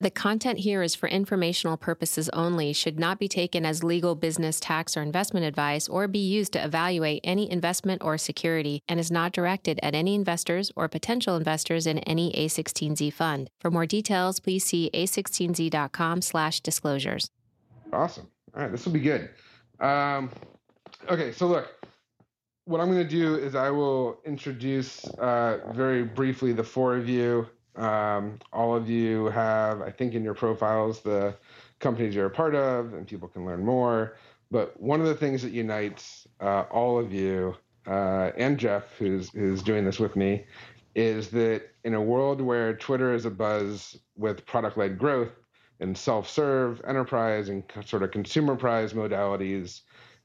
The content here is for informational purposes only, should not be taken as legal, business, tax, or investment advice, or be used to evaluate any investment or security, and is not directed at any investors or potential investors in any A16Z fund. For more details, please see a16z.com slash disclosures. Awesome. All right, this will be good. Um, okay, so look, what I'm going to do is I will introduce uh, very briefly the four of you. Um, all of you have, I think, in your profiles the companies you're a part of, and people can learn more. But one of the things that unites uh, all of you uh, and Jeff, who's who's doing this with me, is that in a world where Twitter is a buzz with product-led growth and self-serve, enterprise, and sort of consumer prize modalities,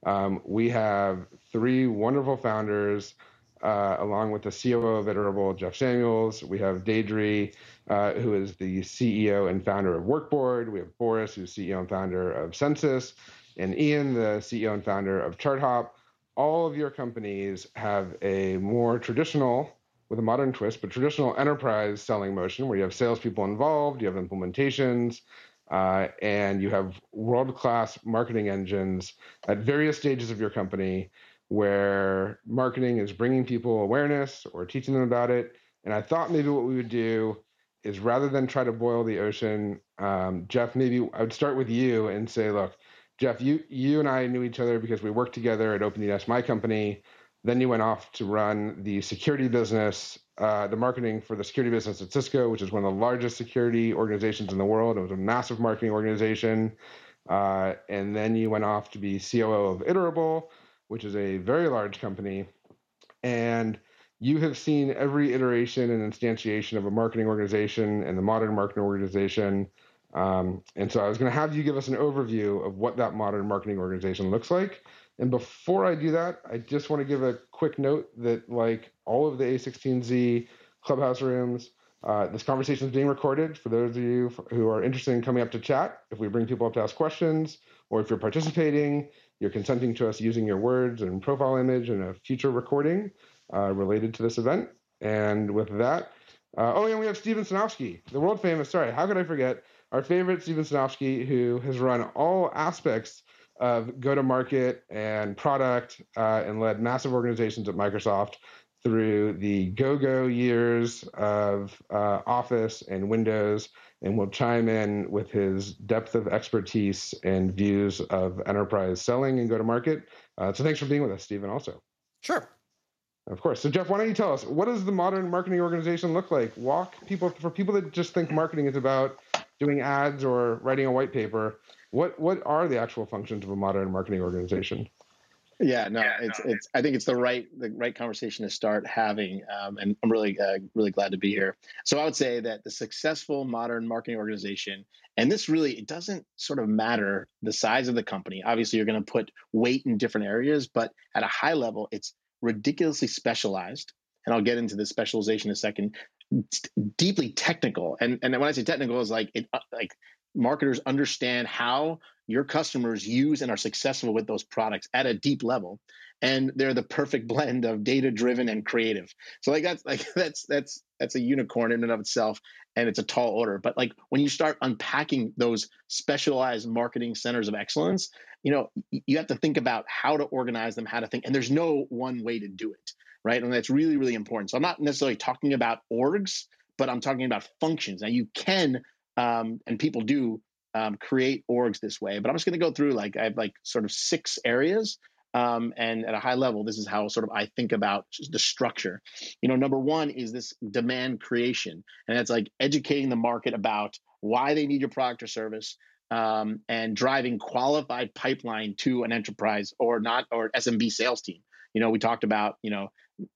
um, we have three wonderful founders uh, along with the COO of Iterable, Jeff Samuels. We have Deirdre, uh, who is the CEO and founder of Workboard. We have Boris, who's CEO and founder of Census, and Ian, the CEO and founder of ChartHop. All of your companies have a more traditional, with a modern twist, but traditional enterprise selling motion where you have salespeople involved, you have implementations, uh, and you have world class marketing engines at various stages of your company where marketing is bringing people awareness or teaching them about it. And I thought maybe what we would do is rather than try to boil the ocean, um, Jeff, maybe I would start with you and say, look, Jeff, you you and I knew each other because we worked together at OpenDNS, my company. Then you went off to run the security business, uh, the marketing for the security business at Cisco, which is one of the largest security organizations in the world. It was a massive marketing organization. Uh, and then you went off to be COO of Iterable, which is a very large company. And you have seen every iteration and instantiation of a marketing organization and the modern marketing organization. Um, and so I was going to have you give us an overview of what that modern marketing organization looks like. And before I do that, I just want to give a quick note that, like all of the A16Z clubhouse rooms, uh, this conversation is being recorded for those of you who are interested in coming up to chat. If we bring people up to ask questions, or if you're participating, you're consenting to us using your words and profile image in a future recording uh, related to this event. And with that, uh, oh, and we have Steven Sinofsky, the world famous. Sorry, how could I forget our favorite Steven Sinofsky, who has run all aspects of go to market and product uh, and led massive organizations at Microsoft through the go go years of uh, Office and Windows and will chime in with his depth of expertise and views of enterprise selling and go to market. Uh, so thanks for being with us, Steven, also. Sure. Of course. So, Jeff, why don't you tell us what does the modern marketing organization look like? Walk people for people that just think marketing is about doing ads or writing a white paper. What what are the actual functions of a modern marketing organization? Yeah, no, yeah, it's no. it's. I think it's the right the right conversation to start having, um, and I'm really uh, really glad to be here. So I would say that the successful modern marketing organization, and this really it doesn't sort of matter the size of the company. Obviously, you're going to put weight in different areas, but at a high level, it's ridiculously specialized. And I'll get into the specialization in a second. It's deeply technical, and and when I say technical, is like it uh, like marketers understand how your customers use and are successful with those products at a deep level and they're the perfect blend of data driven and creative. So like that's like that's that's that's a unicorn in and of itself and it's a tall order. But like when you start unpacking those specialized marketing centers of excellence you know you have to think about how to organize them how to think and there's no one way to do it right? And that's really really important. So i'm not necessarily talking about orgs but i'm talking about functions. Now you can um, and people do um, create orgs this way. But I'm just going to go through like I have like sort of six areas. Um, and at a high level, this is how sort of I think about the structure. You know, number one is this demand creation, and that's like educating the market about why they need your product or service, um, and driving qualified pipeline to an enterprise or not or SMB sales team. You know, we talked about you know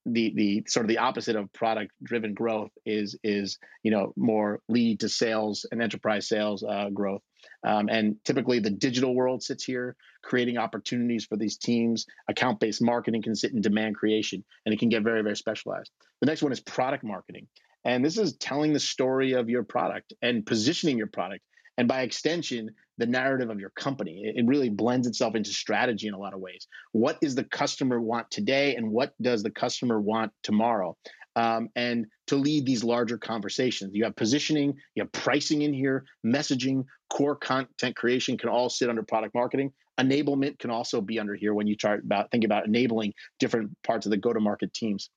the the sort of the opposite of product driven growth is is you know more lead to sales and enterprise sales uh, growth. Um, and typically the digital world sits here creating opportunities for these teams. Account based marketing can sit in demand creation and it can get very very specialized. The next one is product marketing. And this is telling the story of your product and positioning your product. And by extension, the narrative of your company. It, really blends itself into strategy in a lot of ways. What is the customer want today, and what does the customer want tomorrow? um, and to lead these larger conversations. You have positioning, you have pricing in here, messaging, core content creation can all sit under product marketing. Enablement can also be under here when you start about thinking about enabling different parts of the go-to-market teams.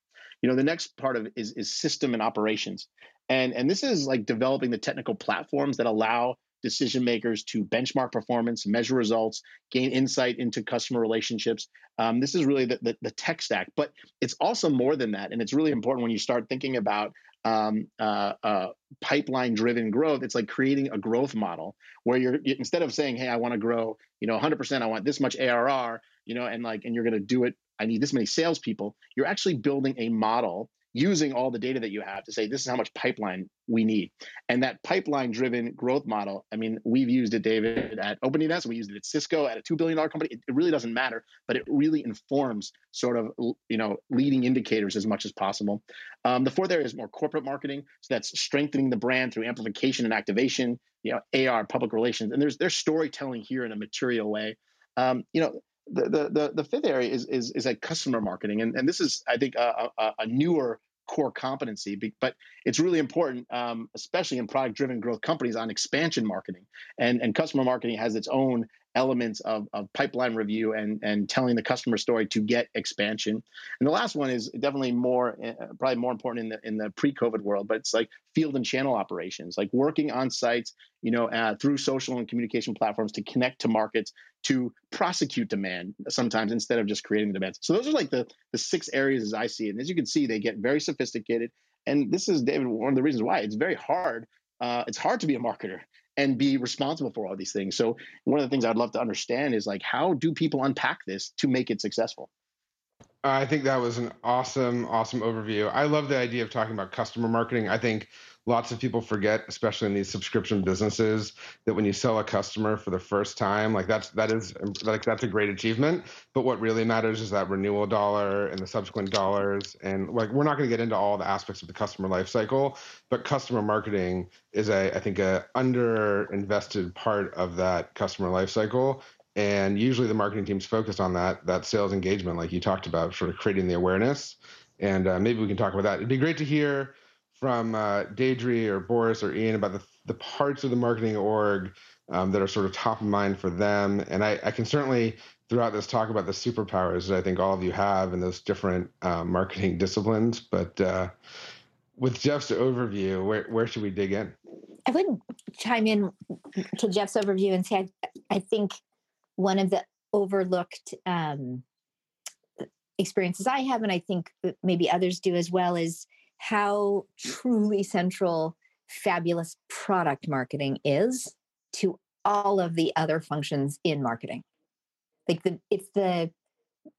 You know, the next part of is, is system and operations. And, and this is like developing the technical platforms that allow decision makers to benchmark performance, measure results, gain insight into customer relationships. Um, this is really the, the, the, tech stack, but it's also more than that. And it's really important when you start thinking about um, uh, uh, pipeline driven growth. It's like creating a growth model where you're instead of saying, "Hey, I want to grow, you know, 100%. I want this much ARR," you know, and like, and you're going to do it. I need this many salespeople. You're actually building a model using all the data that you have to say this is how much pipeline we need. And that pipeline driven growth model, I mean, we've used it, David, at OpenDNS, we used it at Cisco, at a $2 billion company. It, it, really doesn't matter, but it really informs sort of, you know, leading indicators as much as possible. Um, the fourth area is more corporate marketing. So that's strengthening the brand through amplification and activation, you know, AR, public relations. And there's, there's storytelling here in a material way. Um, you know, the, the, the, fifth area is, is, is like customer marketing. And, and this is, I think, a, a, a newer core competency, but it's really important, um, especially in product driven growth companies, on expansion marketing. And, and customer marketing has its own elements of, of pipeline review and, and telling the customer story to get expansion. And the last one is definitely more, uh, probably more important in the, in the pre COVID world, but it's like field and channel operations, like working on sites, you know, uh, through social and communication platforms to connect to markets, to prosecute demand sometimes instead of just creating the demand. So those are like the, the six areas as I see it. And as you can see, they get very sophisticated. And this is, David, one of the reasons why it's very hard. Uh, it's hard to be a marketer and be responsible for all these things. So one of the things I'd love to understand is like how do people unpack this to make it successful? I think that was an awesome, awesome overview. I love the idea of talking about customer marketing. I think lots of people forget, especially in these subscription businesses, that when you sell a customer for the first time, like that's that is like that's a great achievement. But what really matters is that renewal dollar and the subsequent dollars. And like we're not going to get into all the aspects of the customer life cycle, but customer marketing is a I think a under invested part of that customer life cycle. And usually the marketing team's focused on that that sales engagement, like you talked about, sort of creating the awareness. And uh, maybe we can talk about that. It'd be great to hear from uh, Deirdre or Boris or Ian about the, the parts of the marketing org um, that are sort of top of mind for them. And I, I, can certainly throughout this talk about the superpowers that I think all of you have in those different uh, marketing disciplines. But uh, with Jeff's overview, where, where should we dig in? I would chime in to Jeff's overview and say I, I think one of the overlooked um, experiences I have, and I think maybe others do as well, is how truly central fabulous product marketing is to all of the other functions in marketing. Like the it's the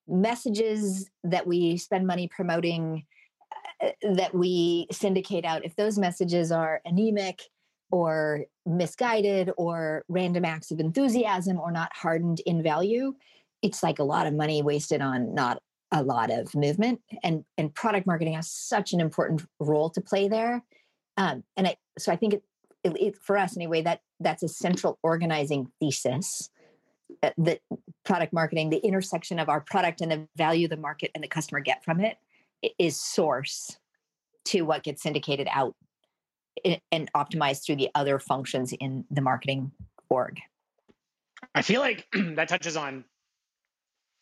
messages that we spend money promoting uh, that we syndicate out if those messages are anemic or misguided or random acts of enthusiasm or not hardened in value it's like a lot of money wasted on not a lot of movement and and product marketing has such an important role to play there. Um, and I, so i think it, it, it, for us anyway that that's a central organizing thesis uh, that product marketing the intersection of our product and the value the market and the customer get from it is source to what gets syndicated out and optimized through the other functions in the marketing org. I feel like that touches on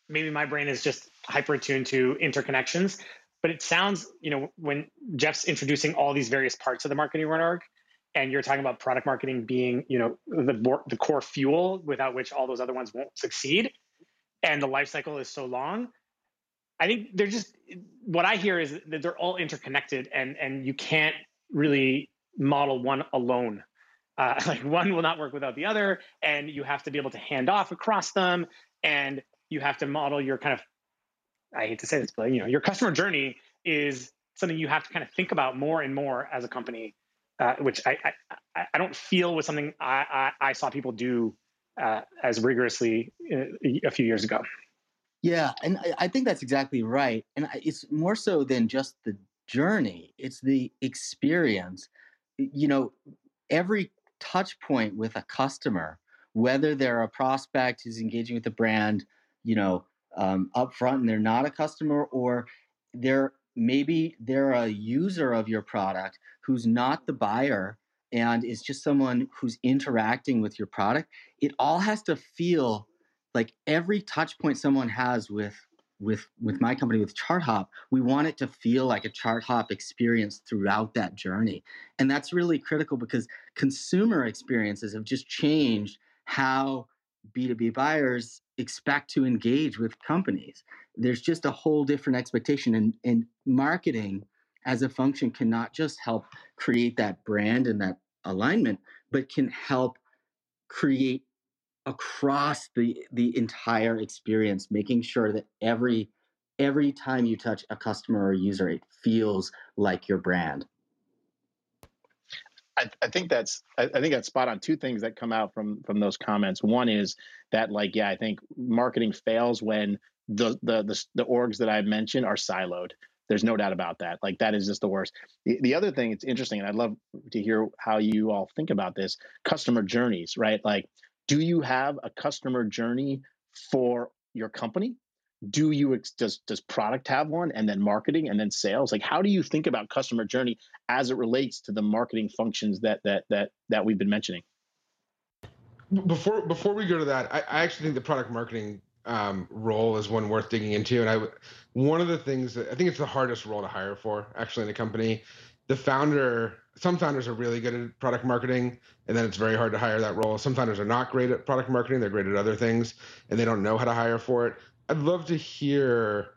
maybe my brain is just hyper attuned to interconnections. But it sounds, you know, when Jeff's introducing all these various parts of the marketing org, and you're talking about product marketing being, you know, the the core fuel without which all those other ones won't succeed, and the life cycle is so long. I think they're just what I hear is that they're all interconnected, and and you can't really model one alone. Uh, like one will not work without the other, and you have to be able to hand off across them. And you have to model your kind of I hate to say this, but you know, your customer journey is something you have to kind of think about more and more as a company, uh, which I, I, I don't feel was something I, I, I saw people do uh, as rigorously uh, a few years ago. Yeah, and I think that's exactly right. And it's more so than just the journey; it's the experience. You know, every touch point with a customer, whether they're a prospect who's engaging with the brand, you know, um, up front and they're not a customer, or they're maybe they're a user of your product who's not the buyer and is just someone who's interacting with your product. It all has to feel like every touch point someone has with with with my company with ChartHop, we want it to feel like a ChartHop experience throughout that journey. And that's really critical because consumer experiences have just changed how B2B buyers expect to engage with companies. There's just a whole different expectation and, and marketing as a function cannot just help create that brand and that alignment, but can help create across the the entire experience making sure that every every time you touch a customer or user it feels like your brand I, I think that's I, I think that's spot on. Two things that come out from from those comments. One is that like yeah i think marketing fails when the the the, the orgs that i mentioned are siloed. There's no doubt about that. Like that is just the worst. The, the other thing it's interesting and i'd love to hear how you all think about this customer journeys right? Like do you have a customer journey for your company do you does does product have one? And then marketing and then sales? Like how do you think about customer journey as it relates to the marketing functions that that that that we've been mentioning? Before before we go to that i, I actually think the product marketing um, role is one worth digging into. And i one of the things that i think it's the hardest role to hire for actually in a company. The founder some founders are really good at product marketing and then it's very hard to hire that role. Some founders are not great at product marketing they're great at other things and they don't know how to hire for it i'd love to hear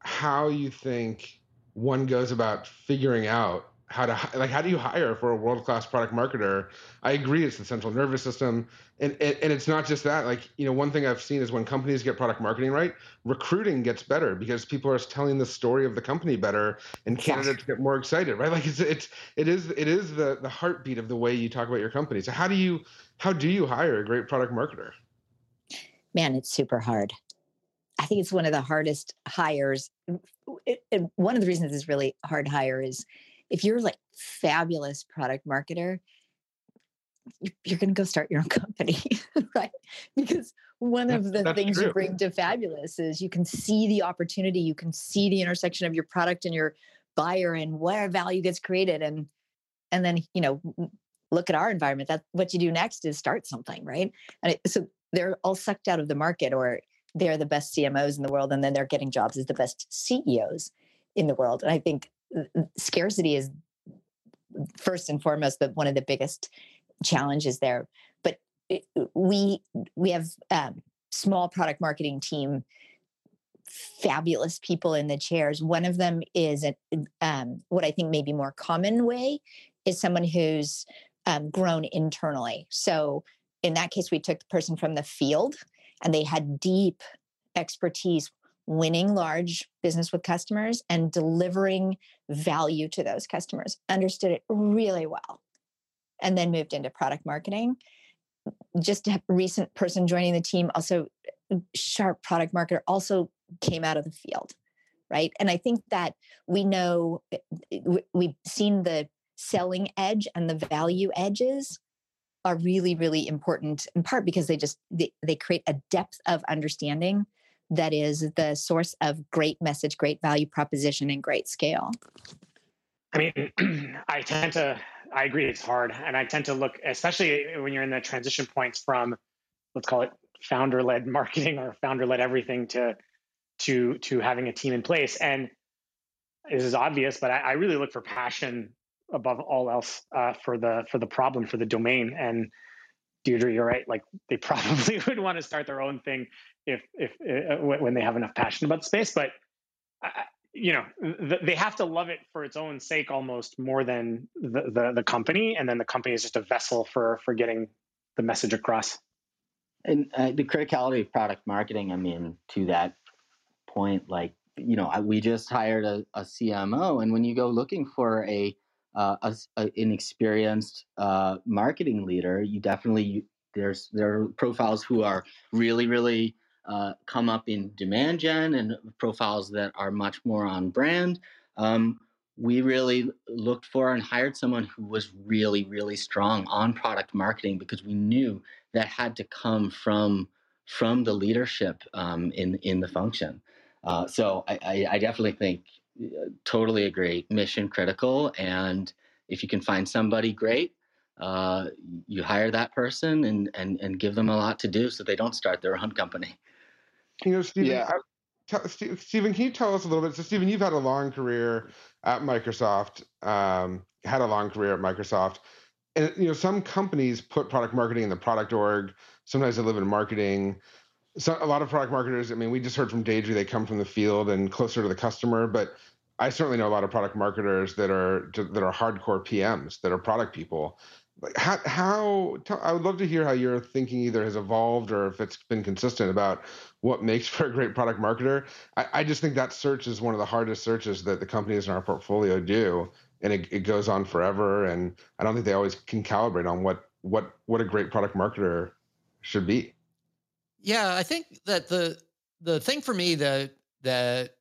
how you think one goes about figuring out how to like how do you hire for a world class product marketer? I agree, it's the central nervous system, and, and and it's not just that. Like you know, one thing I've seen is when companies get product marketing right, recruiting gets better because people are telling the story of the company better, and candidates get more excited, right? Like it's it's it is it is the the heartbeat of the way you talk about your company. So how do you how do you hire a great product marketer? Man, it's super hard. I think it's one of the hardest hires. It, it, one of the reasons it's really hard hire is if you're like fabulous product marketer, you're going to go start your own company, right? Because one of the things true. you bring to fabulous is you can see the opportunity, you can see the intersection of your product and your buyer and where value gets created and and then you know look at our environment that what you do next is start something right and it, so they're all sucked out of the market or they're the best cmos in the world and then they're getting jobs as the best ceos in the world. And i think scarcity is first and foremost the one of the biggest challenges there. But it, we we have um, small product marketing team fabulous people in the chairs. One of them is a, um, what i think maybe more common way is someone who's um, grown internally. So in that case we took the person from the field and they had deep expertise winning large business with customers and delivering value to those customers, understood it really well, and then moved into product marketing. Just a recent person joining the team, also sharp product marketer, also came out of the field, right? And I think that we know eh, eh, we've seen the selling edge and the value edges are really really important in part because they just they, they create a depth of understanding that is the source of great message, great value proposition, and great scale? I mean, I tend to, I agree, it's hard. And I tend to look, especially when you're in the transition points from, let's call it founder led marketing or founder led everything to, to, to having a team in place. And this is obvious, but I, I really look for passion above all else uh, for the, for the problem, for the domain. And Deirdre, you're right. Like they probably would want to start their own thing if if uh, when they have enough passion about space. But uh, you know, th- they have to love it for its own sake almost more than the, the the company, and then the company is just a vessel for for getting the message across. And uh, the criticality of product marketing. I mean, to that point, like you know, we just hired a, a CMO, and when you go looking for a uh, a, a, an experienced uh, marketing leader, you definitely there's there are profiles who are really really uh, come up in demand gen and profiles that are much more on brand. Um, we really looked for and hired someone who was really really strong on product marketing because we knew that had to come from from the leadership um, in in the function. Uh, so I, I, I, definitely think totally agree. Mission critical. And if you can find somebody great, uh, you hire that person and, and, and give them a lot to do so they don't start their own company. You know, Steven, yeah. Steven, can you tell us a little bit? So, Steven, you've had a long career at Microsoft, um, had a long career at Microsoft. And, you know, some companies put product marketing in the product org. Sometimes they live in marketing. So a lot of product marketers, I mean, we just heard from Deirdre, they come from the field and closer to the customer, but I certainly know a lot of product marketers that are that are hardcore PMs, that are product people like how how tell, I would love to hear how your thinking either has evolved or if it's been consistent about what makes for a great product marketer. I, I just think that search is one of the hardest searches that the companies in our portfolio do, and it, it goes on forever. And I don't think they always can calibrate on what what what a great product marketer should be. Yeah, I think that the the thing for me that that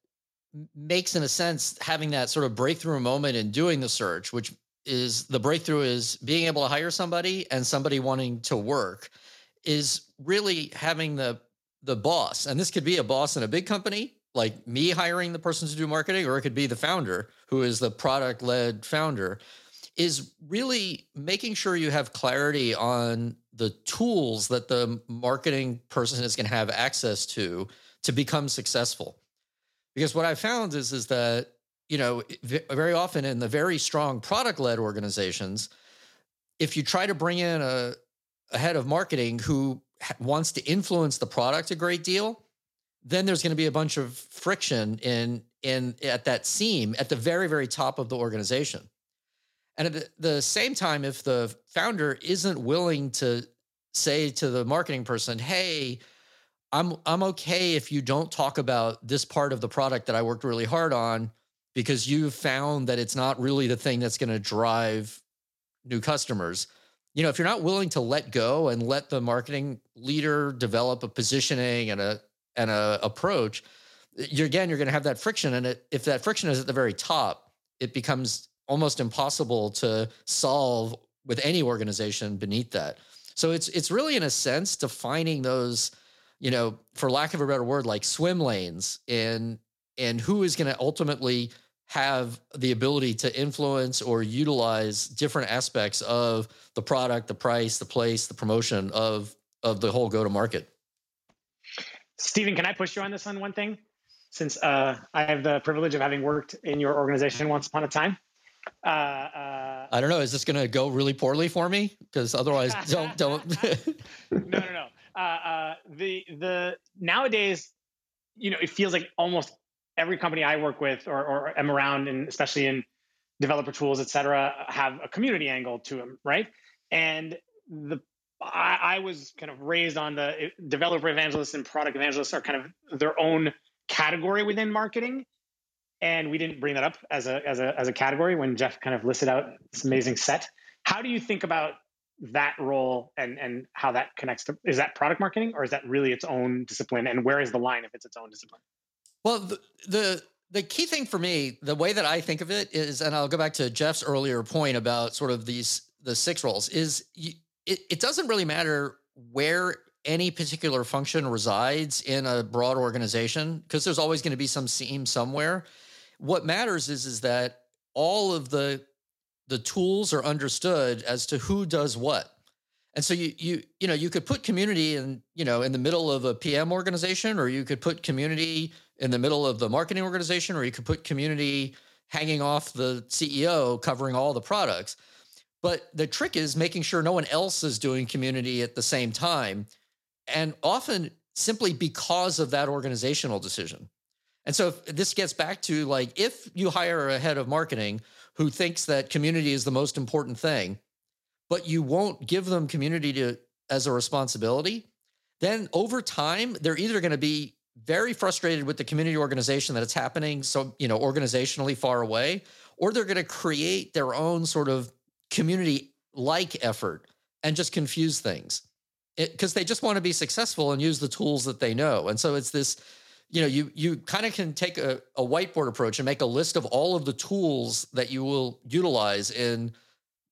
makes in a sense having that sort of breakthrough moment in doing the search, which is the breakthrough is being able to hire somebody and somebody wanting to work is really having the the boss and this could be a boss in a big company like me hiring the person to do marketing or it could be the founder who is the product led founder is really making sure you have clarity on the tools that the marketing person is going to have access to to become successful because what i found is is that you know, very often in the very strong product led organizations, if you try to bring in a, a head of marketing who wants to influence the product a great deal, then there's going to be a bunch of friction in in at that seam at the very very top of the organization. And at the, same time, if the founder isn't willing to say to the marketing person, "Hey," I'm I'm okay if you don't talk about this part of the product that I worked really hard on because you've found that it's not really the thing that's going to drive new customers. You know, if you're not willing to let go and let the marketing leader develop a positioning and a and a approach, you're again you're going to have that friction and it, if that friction is at the very top, it becomes almost impossible to solve with any organization beneath that. So it's it's really in a sense defining those, you know, for lack of a better word, like swim lanes and and who is going to ultimately have the ability to influence or utilize different aspects of the product, the price, the place, the promotion of of the whole go to market. Steven, can I push you on this on one thing? Since uh, I have the privilege of having worked in your organization once upon a time. Uh, uh, I don't know. Is this going to go really poorly for me? Because otherwise, don't don't. no, no, no. Uh, uh, the the nowadays, you know, it feels like almost every company I work with or, or am around, and especially in developer tools, et cetera, have a community angle to them, right? And the I, I was kind of raised on the developer evangelists and product evangelists are kind of their own category within marketing, and we didn't bring that up as a as a as a category when Jeff kind of listed out this amazing set. How do you think about that role and and how that connects to is that product marketing or is that really its own discipline and where is the line if it's its own discipline well, the, the the key thing for me, the way that I think of it is, and I'll go back to Jeff's earlier point about sort of these the six roles, is you, it, it doesn't really matter where any particular function resides in a broad organization because there's always going to be some seam somewhere. What matters is is that all of the the tools are understood as to who does what. And so you you you know you could put community in you know in the middle of a PM organization, or you could put community in the middle of the marketing organization, or you could put community hanging off the CEO covering all the products. But the trick is making sure no one else is doing community at the same time. And often simply because of that organizational decision. And so this gets back to like if you hire a head of marketing who thinks that community is the most important thing, but you won't give them community to as a responsibility, then over time they're either going to be very frustrated with the community organization that it's happening so you know organizationally far away or they're going to create their own sort of community like effort and just confuse things. Because they just want to be successful and use the tools that they know. And so it's this you know you you kind of can take a, a whiteboard approach and make a list of all of the tools that you will utilize in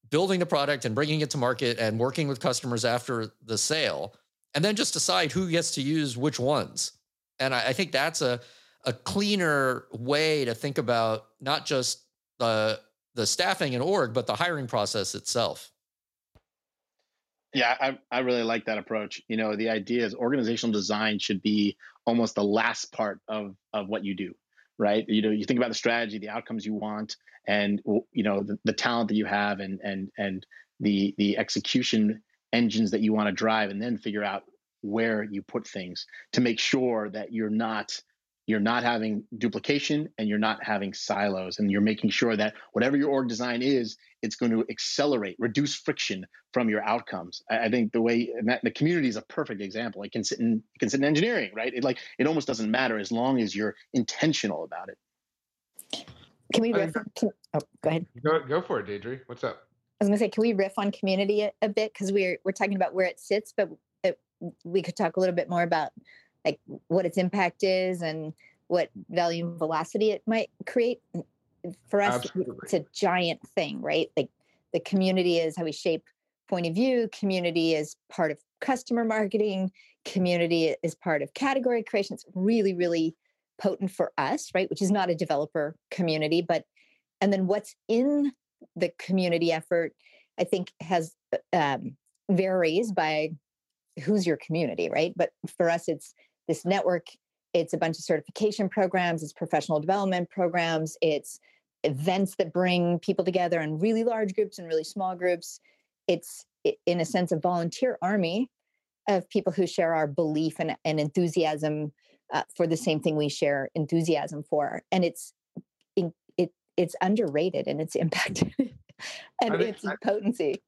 building the product and bringing it to market and working with customers after the sale and then just decide who gets to use which ones and I, I think that's a a cleaner way to think about not just the the staffing and org, but the hiring process itself. Yeah, I, I really like that approach. You know, the idea is organizational design should be almost the last part of of what you do, right? You know, you think about the strategy, the outcomes you want, and you know the, the talent that you have, and and and the the execution engines that you want to drive, and then figure out where you put things to make sure that you're not you're not having duplication and you're not having silos and you're making sure that whatever your org design is it's going to accelerate reduce friction from your outcomes. I, I think the way that, the community is a perfect example. It can sit in it can sit in engineering right? It like it almost doesn't matter as long as you're intentional about it. Can we riff can, oh go ahead. Go, go for it Deirdre. what's up? I was going to say, can we riff on community a, a bit? Because we're we're talking about where it sits, but it, we could talk a little bit more about like what its impact is and what value and velocity it might create. For us, Absolutely. it's a giant thing, right? Like the community is how we shape point of view. Community is part of customer marketing. Community is part of category creation. It's really, really potent for us, right? Which is not a developer community, but and then what's in the community effort, I think has um, varies by who's your community, right? But for us, it's this network. It's a bunch of certification programs. It's professional development programs. It's events that bring people together in really large groups and really small groups. It's in a sense a volunteer army of people who share our belief and, and enthusiasm uh, for the same thing we share enthusiasm for. And it's in, it it's underrated in its impact and think, its I, potency.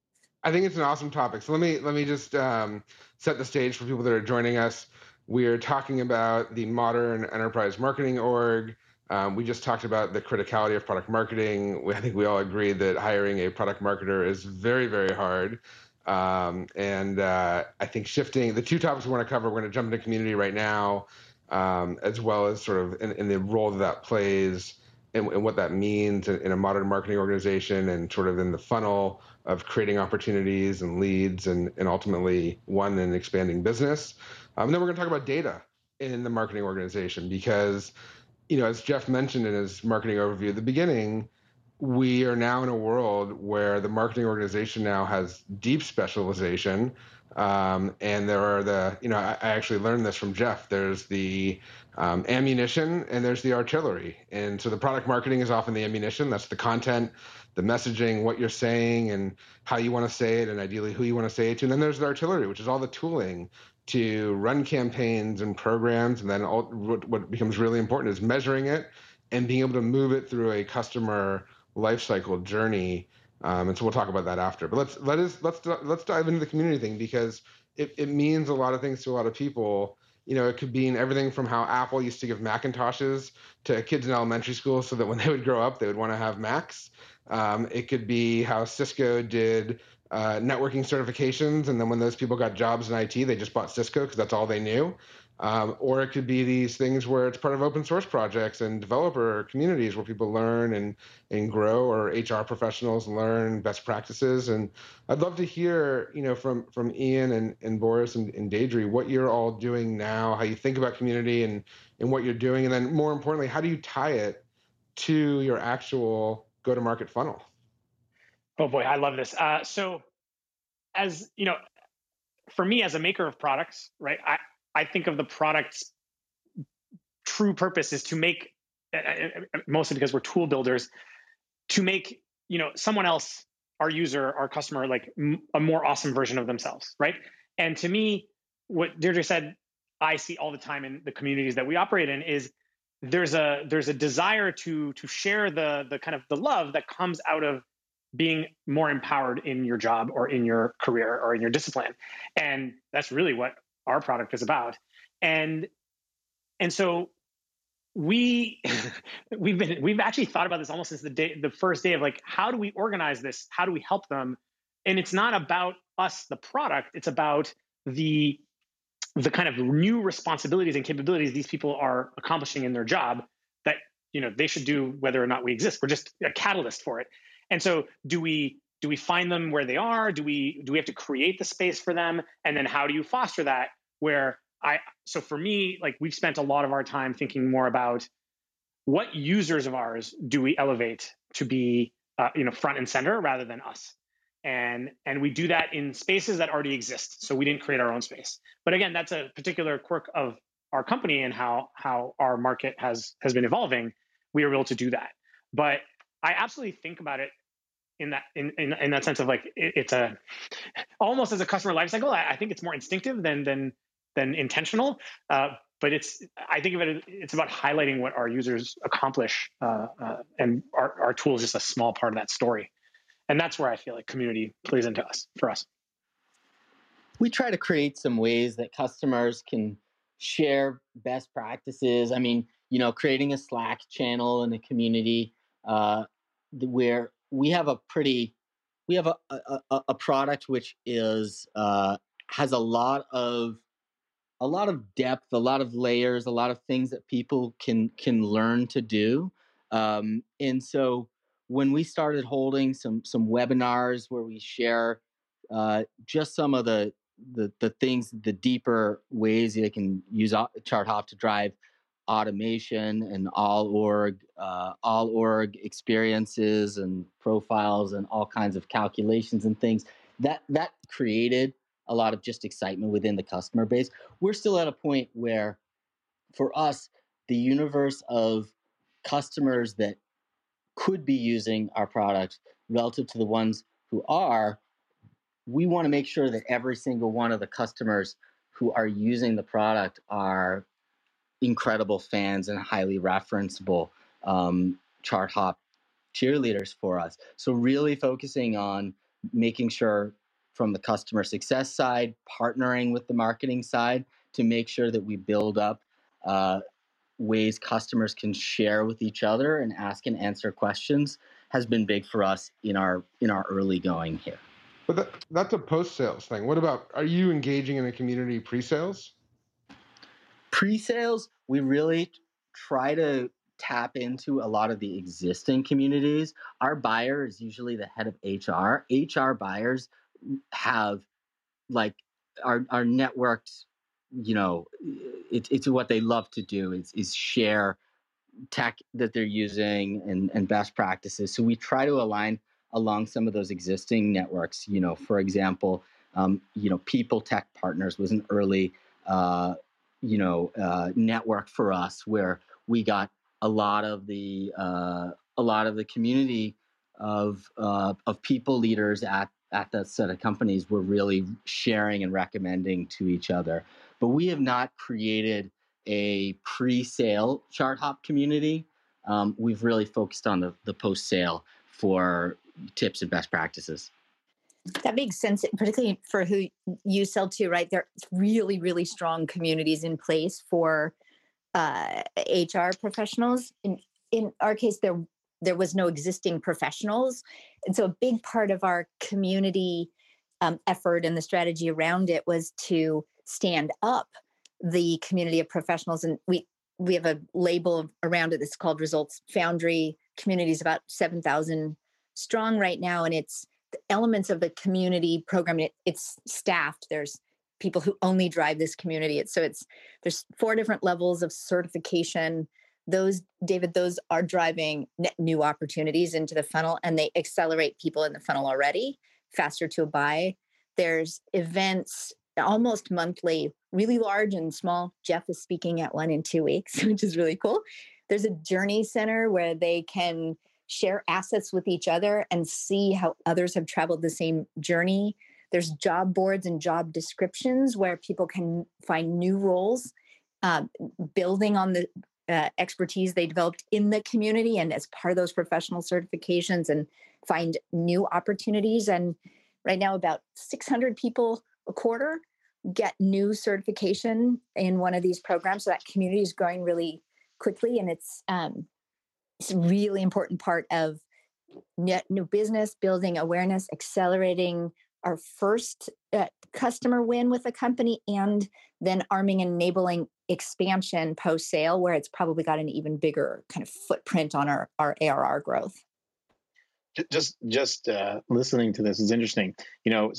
I think it's an awesome topic. So let me let me just um, set the stage for people that are joining us. We are talking about the modern enterprise marketing org. Um, we just talked about the criticality of product marketing. We, I think we all agree that hiring a product marketer is very, very hard. Um, and uh, I think shifting the two topics we want to cover, we're going to jump into community right now, um, as well as sort of in, in, the role that that plays and, and what that means in, in, a modern marketing organization and sort of in the funnel of creating opportunities and leads and, and ultimately one and expanding business. Um, then we're going to talk about data in the marketing organization because, you know, as Jeff mentioned in his marketing overview at the beginning, we are now in a world where the marketing organization now has deep specialization. Um, and there are the, you know, I, I, actually learned this from Jeff. There's the um, ammunition and there's the artillery. And so the product marketing is often the ammunition. That's the content, the messaging, what you're saying, and how you want to say it, and ideally who you want to say it to. And then there's the artillery, which is all the tooling to run campaigns and programs. And then all, what, what becomes really important is measuring it and being able to move it through a customer lifecycle journey. Um, and so we'll talk about that after. But let's let us let's let's dive into the community thing because it, it means a lot of things to a lot of people. You know, it could mean everything from how Apple used to give Macintoshes to kids in elementary school so that when they would grow up, they would want to have Macs. Um, it could be how Cisco did uh, networking certifications, and then when those people got jobs in IT, they just bought Cisco because that's all they knew. Um, or it could be these things where it's part of open source projects and developer communities where people learn and, and grow, or HR professionals learn best practices. And I'd love to hear, you know, from from Ian and, and Boris and, and Deirdre, what you're all doing now, how you think about community and and what you're doing, and then more importantly, how do you tie it to your actual go-to-market funnel? Oh boy, I love this. Uh, so, as you know, for me as a maker of products, right, I, I think of the product's true purpose is to make, mostly because we're tool builders, to make you know someone else, our user, our customer, like a more awesome version of themselves, right? And to me, what Deirdre said, I see all the time in the communities that we operate in is there's a there's a desire to to share the the kind of the love that comes out of being more empowered in your job or in your career or in your discipline and that's really what our product is about. And and so we we've been we've actually thought about this almost since the day the first day of like how do we organize this? How do we help them? And it's not about us the product. It's about the the kind of new responsibilities and capabilities these people are accomplishing in their job that you know they should do whether or not we exist. We're just a catalyst for it. And so do we do we find them where they are? Do we do we have to create the space for them? And then how do you foster that where I so for me, like we've spent a lot of our time thinking more about what users of ours do we elevate to be uh, you know front and center rather than us. And and we do that in spaces that already exist. So we didn't create our own space. But again that's a particular quirk of our company and how how our market has has been evolving. We are able to do that. But i absolutely think about it in that in, in, in that sense of like it, it's a almost as a customer lifecycle I, I think it's more instinctive than than than intentional. Uh, but it's i think of it it's about highlighting what our users accomplish uh, uh, and our, our tool is just a small part of that story. And that's where i feel like community plays into us for us. We try to create some ways that customers can share best practices. I mean you know creating a slack channel in a community uh, where we have a pretty we have a, a, a product which is uh, has a lot of a lot of depth, a lot of layers, a lot of things that people can can learn to do. Um, and so when we started holding some some webinars where we share uh, just some of the, the the things, the deeper ways they can use ChartHop to drive automation and all org uh, all org experiences and profiles and all kinds of calculations and things that that created a lot of just excitement within the customer base. We're still at a point where, for us, the universe of customers that could be using our product relative to the ones who are, we want to make sure that every single one of the customers who are using the product are incredible fans and highly referenceable um, ChartHop cheerleaders for us. So, really focusing on making sure from the customer success side, partnering with the marketing side to make sure that we build up uh, ways customers can share with each other and ask and answer questions has been big for us in our in our early going here. But that, that's a post sales thing. What about are you engaging in a community pre sales? Pre sales, we really try to tap into a lot of the existing communities. Our buyer is usually the head of HR. HR buyers have like are are networked you know it, it's what they love to do is, is share tech that they're using and, and best practices. So we try to align along some of those existing networks you know for example um, you know people tech partners was an early uh, you know uh, network for us where we got a lot of the uh, a lot of the community of uh, of people leaders at at that set of companies were really sharing and recommending to each other. But we have not created a pre-sale ChartHop community. Um, we've really focused on the, the post-sale for tips and best practices. That makes sense, particularly for who you sell to, right? There's really, really strong communities in place for uh, HR professionals. In in our case, there there was no existing professionals. And so a big part of our community um, effort and the strategy around it was to stand up the community of professionals. And we we have a label around it that's called results foundry. Community is about 7000 strong right now and it's elements of the community program. It, it's staffed. There's people who only drive this community. It's so it's there's four different levels of certification those david those are driving net new opportunities into the funnel and they accelerate people in the funnel already faster to a buy. There's events almost monthly really large and small. Jeff is speaking at one in two weeks which is really cool. There's a journey center where they can share assets with each other and see how others have traveled the same journey. There's job boards and job descriptions where people can find new roles uh, building on the uh, expertise they developed in the community and as part of those professional certifications and find new opportunities. And right now, about 600 people a quarter get new certification in one of these programs. So that community is growing really quickly, and it's um, it's a really important part of new business, building awareness, accelerating our first uh, customer win with a company, and then arming and enabling expansion post sale where it's probably got an even bigger kind of footprint on our, our ARR growth. just just uh, listening to this is interesting. You know,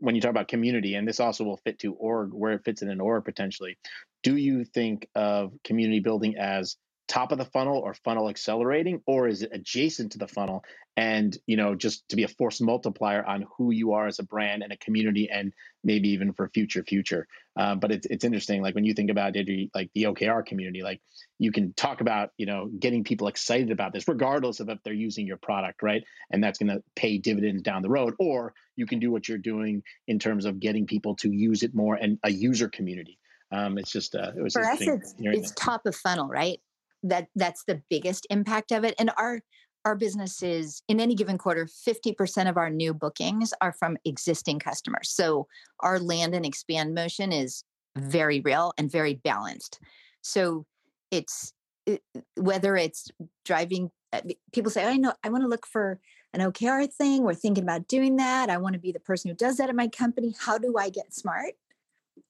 when you talk about community, and this also will fit to org where it fits in an org potentially. Do you think of community building as top of the funnel or funnel accelerating or is it adjacent to the funnel? And you know just to be a force multiplier on who you are as a brand and a community and maybe even for future future. Uh, but it's, it's interesting like when you think about it like the okr community like you can talk about you know getting people excited about this regardless of if they're using your product right? And that's going to pay dividends down the road or you can do what you're doing in terms of getting people to use it more and a user community. Um, it's just uh, it was for us it's, it's top of funnel right that that's the biggest impact of it and our our businesses in any given quarter 50% of our new bookings are from existing customers. So our land and expand motion is very real and very balanced. So it's it, whether it's driving uh, people say oh, i know i want to look for an okr thing. We're thinking about doing that. I want to be the person who does that at my company. How do i get smart?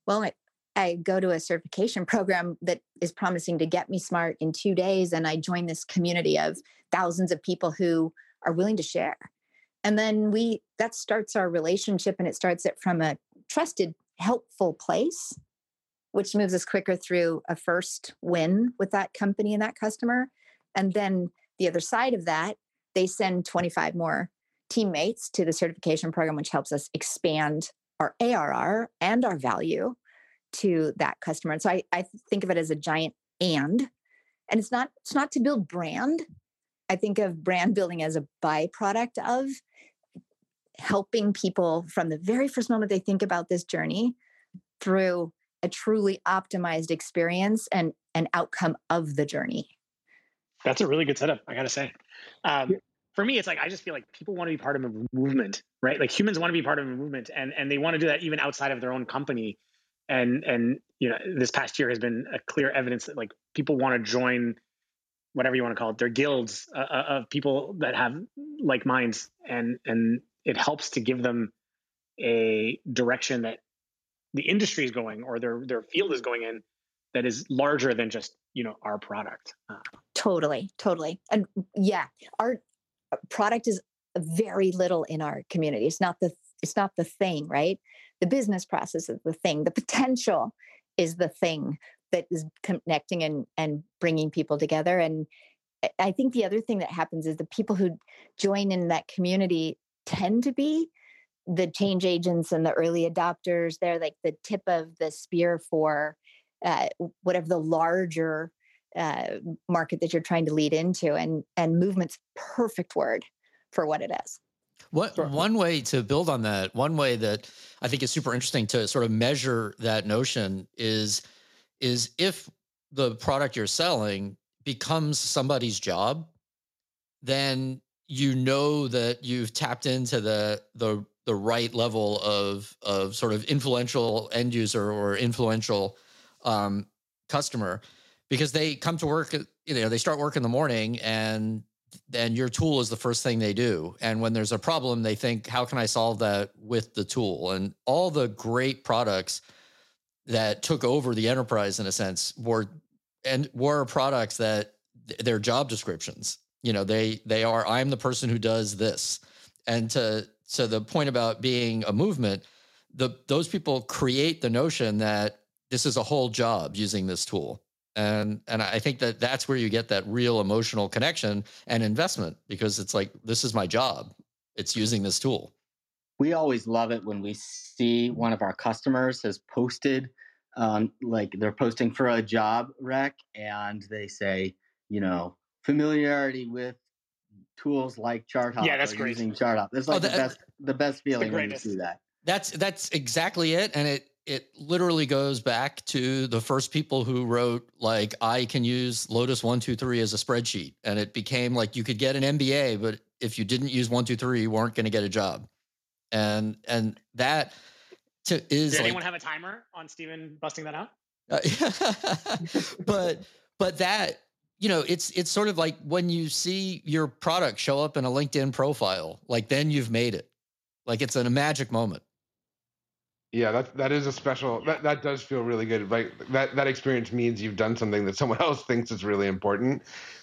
Well I go to a certification program that is promising to get me smart in two days, and I join this community of thousands of people who are willing to share. And then we that starts our relationship, and it starts it from a trusted, helpful place, which moves us quicker through a first win with that company and that customer. And then the other side of that, they send 25 more teammates to the certification program, which helps us expand our ARR and our value to that customer. And so I, I think of it as a giant and. And it's not it's not to build brand. I think of brand building as a byproduct of helping people from the very first moment they think about this journey through a truly optimized experience and an outcome of the journey. That's a really good setup, I gotta say. Um, for me, it's like I just feel like people want to be part of a movement, right? Like humans want to be part of a movement, and and they want to do that even outside of their own company and and you know this past year has been a clear evidence that like people want to join whatever you want to call it their guilds uh, uh, of people that have like minds and and it helps to give them a direction that the industry is going or their their field is going in that is larger than just you know our product. Uh, totally totally. And yeah our product is very little in our community. It's not the it's not the thing right? The business process is the thing. The potential is the thing that is connecting and and bringing people together. And i think the other thing that happens is the people who join in that community tend to be the change agents and the early adopters. They're like the tip of the spear for uh, whatever the larger uh, market that you're trying to lead into. And and movement's perfect word for what it is what one way to build on that, one way that I think is super interesting to sort of measure that notion is is if the product you're selling becomes somebody's job, then you know that you've tapped into the the the right level of of sort of influential end user or influential um, customer. Because they come to work you know they start work in the morning and then your tool is the first thing they do. And when there's a problem, they think, how can I solve that with the tool? And all the great products that took over the enterprise in a sense were and were products that their job descriptions. You know, they they are I'm the person who does this. And to to the point about being a movement, the those people create the notion that this is a whole job using this tool and and i think that that's where you get that real emotional connection and investment because it's like this is my job. It's using this tool. We always love it when we see one of our customers has posted um, like they're posting for a job rec and they say you know familiarity with tools like ChartHop yeah that's great. using ChartHop. That's oh, like oh, the best the best feeling the when you see that. That's that's exactly it and it it literally goes back to the first people who wrote like I can use Lotus one two three as a spreadsheet, and it became like you could get an MBA, but if you didn't use one two three, you weren't going to get a job, and and that to, is. Did like, anyone have a timer on Steven busting that out? Uh, but but that you know it's it's sort of like when you see your product show up in a LinkedIn profile, like then you've made it, like it's a magic moment. Yeah, that that is a special. That that does feel really good. Like that that experience means you've done something that someone else thinks is really important.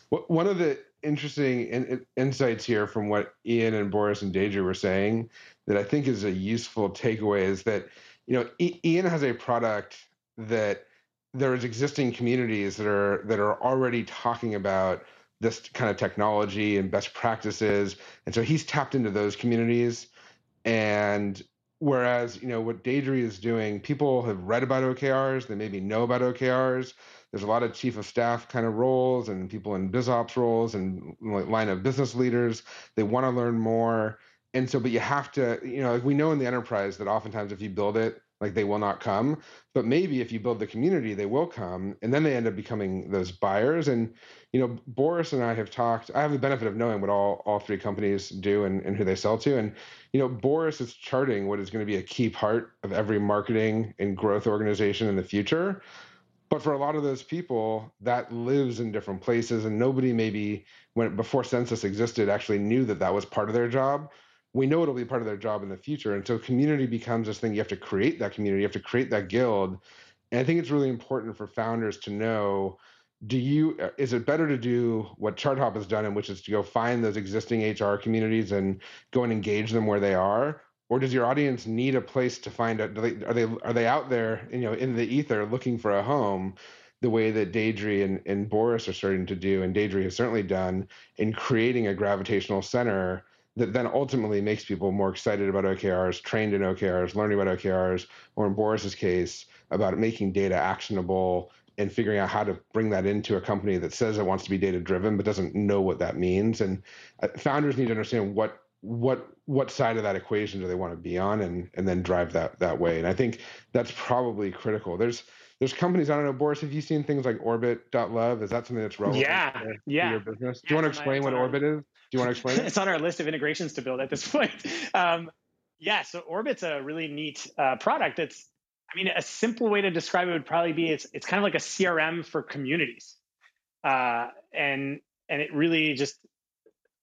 One of the interesting in, insights here from what Ian and Boris and Deirdre were saying that I think is a useful takeaway is that you know Ian has a product that there's existing communities that are that are already talking about this kind of technology and best practices and so he's tapped into those communities and whereas you know what Deirdre is doing people have read about okrs they maybe know about okrs there's a lot of chief of staff kind of roles and people in biz ops roles and line of business leaders. They want to learn more. And so but you have to you know like we know in the enterprise that oftentimes if you build it like they will not come. But maybe if you build the community they will come. And then they end up becoming those buyers. And you know boris and i have talked i have the benefit of knowing what all all three companies do and, and who they sell to. And you know boris is charting what is going to be a key part of every marketing and growth organization in the future. But for a lot of those people that lives in different places. And nobody maybe when before census existed actually knew that that was part of their job we know it'll be part of their job in the future. And so community becomes this thing you have to create that community, you have to create that guild. And I think it's really important for founders to know do you is it better to do what ChartHop has done and which is to go find those existing HR communities and go and engage them where they are or does your audience need a place to find it are they are they out there you know in the ether looking for a home the way that Deirdre and, and Boris are starting to do and Deirdre has certainly done in creating a gravitational center that then ultimately makes people more excited about OKRs, trained in OKRs, learning about OKRs, or in Boris's case, about making data actionable and figuring out how to bring that into a company that says it wants to be data driven but doesn't know what that means. And uh, founders need to understand what what what side of that equation do they want to be on and and then drive that that way. And I think that's probably critical. There's there's companies I don't know, Boris. Have you seen things like Orbit.love? Is that something that's relevant? Yeah, to, yeah. To your business? Do you want to explain what Orbit is? Do you want to explain it? it's on our list of integrations to build at this point. Um, yeah, so Orbit's a really neat uh, product. It's, I mean, a simple way to describe it would probably be it's it's kind of like a CRM for communities, uh, and and it really just,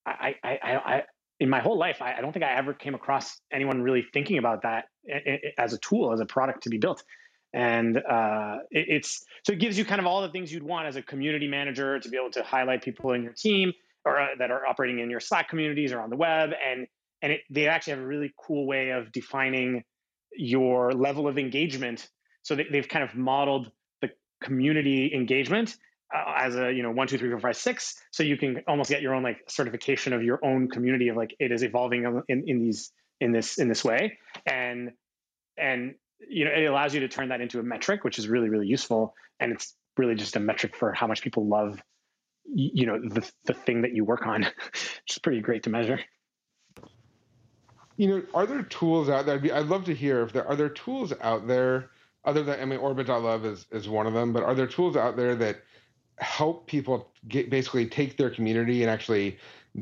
I I I, I in my whole life, I, don't think I ever came across anyone really thinking about that as a tool, as a product to be built. And uh, it, it's so it gives you kind of all the things you'd want as a community manager to be able to highlight people in your team, or uh, that are operating in your Slack communities or on the web, and and it, they actually have a really cool way of defining your level of engagement. So they, they've kind of modeled the community engagement uh, as a you know one two three four five six, so you can almost get your own like certification of your own community of like it is evolving in, in these in this in this way, and and you know it allows you to turn that into a metric, which is really really useful, and it's really just a metric for how much people love you know the the thing that you work on is pretty great to measure. You know are there tools out there? I'd love to hear if there are there tools out there other than i mean orbit.love is is one of them but are there tools out there that help people get basically take their community and actually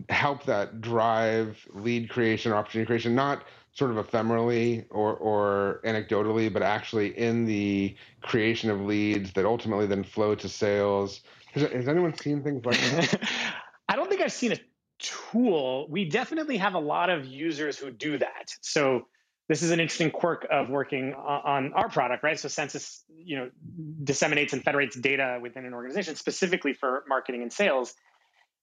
help that drive lead creation or opportunity creation not sort of ephemerally or, or anecdotally but actually in the creation of leads that ultimately then flow to sales has, has anyone seen things like that? I don't think I've seen a tool. We definitely have a lot of users who do that. So this is an interesting quirk of working on our product, right? So Census, you know, disseminates and federates data within an organization specifically for marketing and sales.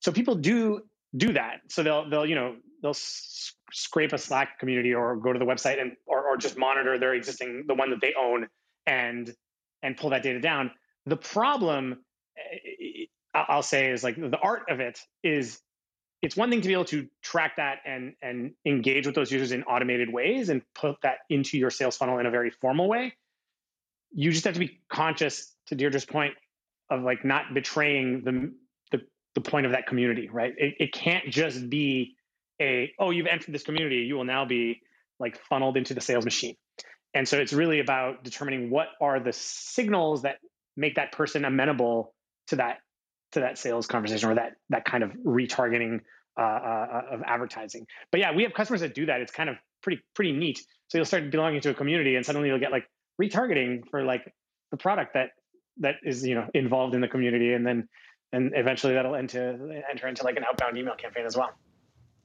So people do do that. So they'll they'll you know they'll s- scrape a Slack community or go to the website and or, or just monitor their existing the one that they own and and pull that data down. The problem Eh, I'll say is like the art of it is it's one thing to be able to track that and and engage with those users in automated ways and put that into your sales funnel in a very formal way. You just have to be conscious to Deirdre's point of like not betraying the the, the point of that community, right? It, it can't just be a oh you've entered this community, you will now be like funneled into the sales machine. And so it's really about determining what are the signals that make that person amenable to that to that sales conversation or that that kind of retargeting uh, uh, of advertising. But yeah, we have customers that do that. It's kind of pretty pretty neat. So you'll start belonging to a community, and suddenly you'll get like retargeting for like the product that that is you know involved in the community, and then and eventually that'll enter enter into like an outbound email campaign as well.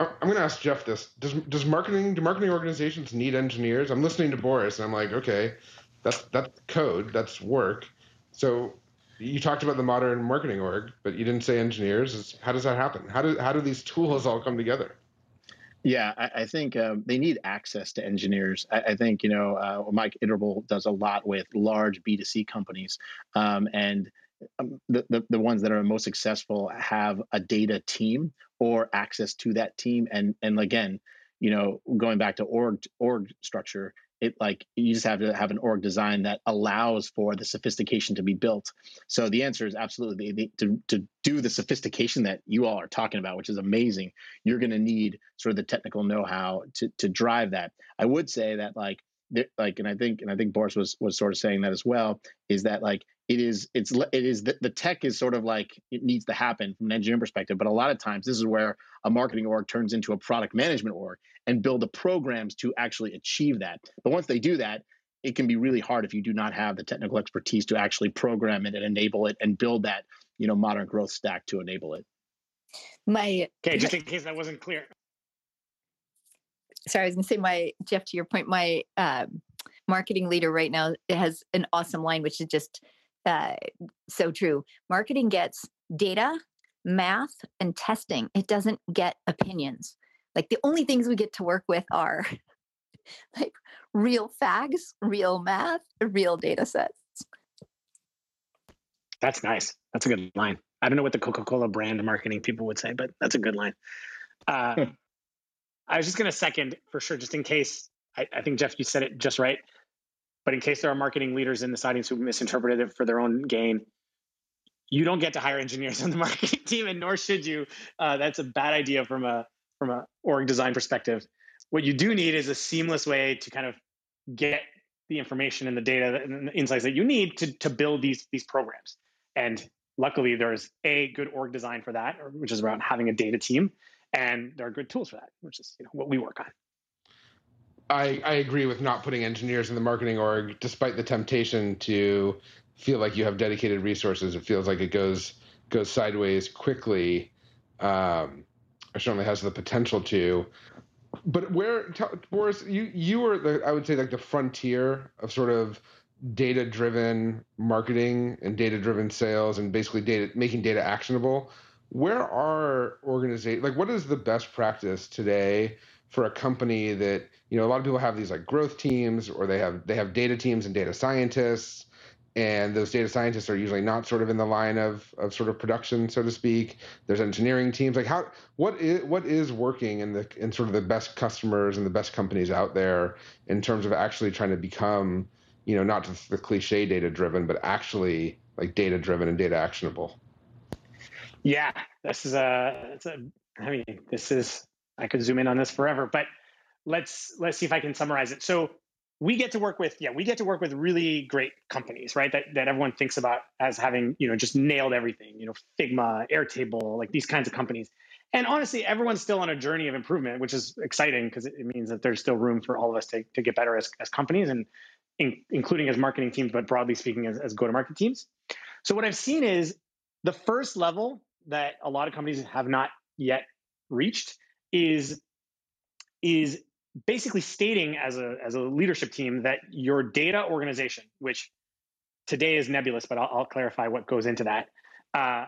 I'm going to ask Jeff this: Does does marketing do marketing organizations need engineers? I'm listening to Boris, and I'm like, okay, that's that's code, that's work. So you talked about the modern marketing org, but you didn't say engineers. How does that happen? How do how do these tools all come together? Yeah, I, I think um, they need access to engineers. I, I think you know uh, Mike Interval does a lot with large B two C companies, um, and um, the, the, the ones that are most successful have a data team or access to that team. And and again, you know, going back to org org structure, it like you just have to have an org design that allows for the sophistication to be built. So the answer is absolutely to to do the sophistication that you all are talking about, which is amazing. You're going to need sort of the technical know-how to to drive that. I would say that like like and i think and i think boris was was sort of saying that as well is that like it is it's it is the, the tech is sort of like it needs to happen from an engineering perspective but a lot of times this is where a marketing org turns into a product management org and build the programs to actually achieve that. But once they do that it can be really hard if you do not have the technical expertise to actually program it and enable it and build that you know modern growth stack to enable it. My okay just in case that wasn't clear. Sorry i was going to say my jeff to your point my um, marketing leader right now has an awesome line which is just uh, so true. Marketing gets data, math, and testing. It doesn't get opinions. Like the only things we get to work with are like real facts, real math, real data sets. That's nice. That's a good line. I don't know what the Coca Cola brand marketing people would say, but that's a good line. Uh, hmm. I was just going to second for sure, just in case. I, I think Jeff, you said it just right. But in case there are marketing leaders in this audience who misinterpreted it for their own gain, you don't get to hire engineers on the marketing team, and nor should you. Uh, that's a bad idea from a from a org design perspective. What you do need is a seamless way to kind of get the information and the data and the insights that you need to to build these these programs. And luckily, there's a good org design for that, which is around having a data team, and there are good tools for that, which is you know, what we work on. I, I agree with not putting engineers in the marketing org, despite the temptation to feel like you have dedicated resources. It feels like it goes goes sideways quickly. Um, or certainly has the potential to. But where, Boris, you you were the I would say like the frontier of sort of data driven marketing and data driven sales and basically data making data actionable. Where are organizations like what is the best practice today for a company that you know a lot of people have these like growth teams or they have they have data teams and data scientists and those data scientists are usually not sort of in the line of of sort of production so to speak. There's engineering teams. Like how what is what is working in the in sort of the best customers and the best companies out there in terms of actually trying to become you know not just the cliche data driven but actually like data driven and data actionable? Yeah. This is a, it's a i mean this is I could zoom in on this forever, but let's let's see if I can summarize it. So we get to work with yeah we get to work with really great companies right that, that everyone thinks about as having you know just nailed everything you know figma airtable like these kinds of companies and honestly everyone's still on a journey of improvement which is exciting because it means that there's still room for all of us to, to get better as, as companies and in, including as marketing teams but broadly speaking as, as go-to-market teams so what i've seen is the first level that a lot of companies have not yet reached is is basically stating as a as a leadership team that your data organization, which today is nebulous, but I'll, I'll clarify what goes into that, uh,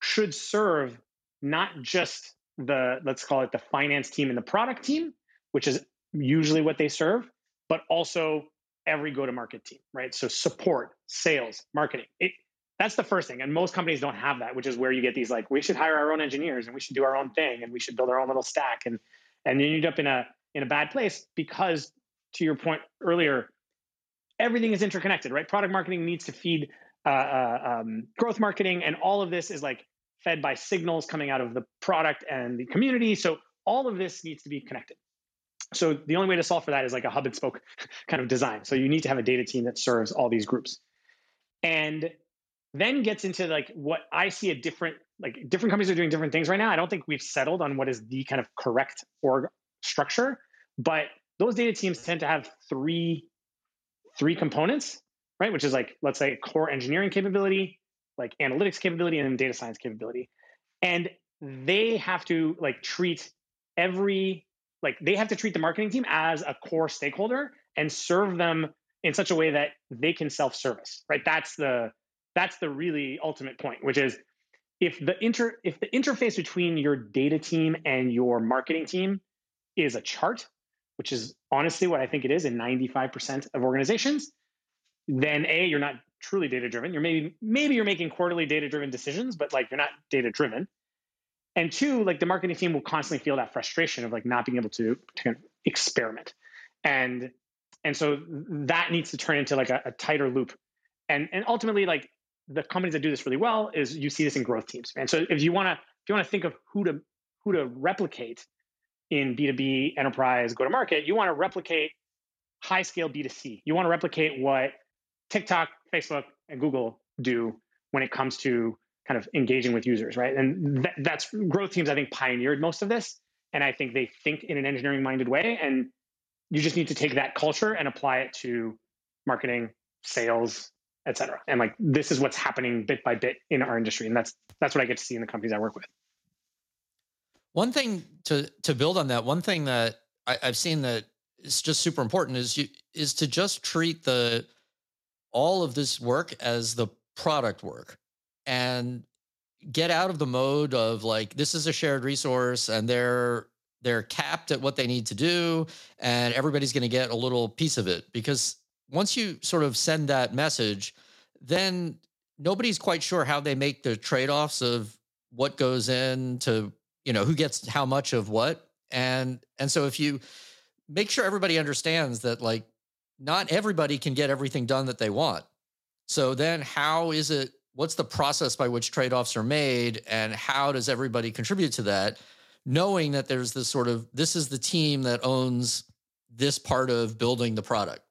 should serve not just the let's call it the finance team and the product team, which is usually what they serve, but also every go to market team, right? So support, sales, marketing. It, that's the first thing. And most companies don't have that, which is where you get these like, we should hire our own engineers and we should do our own thing and we should build our own little stack. And and you end up in a in a bad place because to your point earlier, everything is interconnected, right? Product marketing needs to feed uh, uh, um, growth marketing, and all of this is like fed by signals coming out of the product and the community. So all of this needs to be connected. So the only way to solve for that is like a hub and spoke kind of design. So you need to have a data team that serves all these groups. And then gets into like what I see a different like different companies are doing different things right now. I don't think we've settled on what is the kind of correct org structure, but those data teams tend to have three three components, right? Which is like let's say core engineering capability, like analytics capability, and then data science capability. And they have to like treat every like they have to treat the marketing team as a core stakeholder and serve them in such a way that they can self-service, right? That's the that's the really ultimate point, which is if the inter if the interface between your data team and your marketing team is a chart, which is honestly what I think it is in 95% of organizations, then A, you're not truly data driven. You're maybe maybe you're making quarterly data driven decisions, but like you're not data driven. And two, like the marketing team will constantly feel that frustration of like not being able to, to experiment. And and so that needs to turn into like a, a tighter loop. And and ultimately, like the companies that do this really well is you see this in growth teams. And so if you want to if you want to think of who to who to replicate in B2B enterprise go to market, you want to replicate high scale B2C. You want to replicate what TikTok, Facebook, and Google do when it comes to kind of engaging with users, right? And that, that's growth teams, I think, pioneered most of this. And I think they think in an engineering minded way. And you just need to take that culture and apply it to marketing, sales, et cetera. And like this is what's happening bit by bit in our industry. And that's that's what I get to see in the companies I work with. One thing to to build on that, one thing that I, I've seen that is just super important is you is to just treat the all of this work as the product work and get out of the mode of like this is a shared resource and they're they're capped at what they need to do and everybody's going to get a little piece of it because once you sort of send that message then nobody's quite sure how they make the trade-offs of what goes into you know who gets how much of what. And and so if you make sure everybody understands that like not everybody can get everything done that they want. So then how is it what's the process by which trade-offs are made and how does everybody contribute to that knowing that there's this sort of this is the team that owns this part of building the product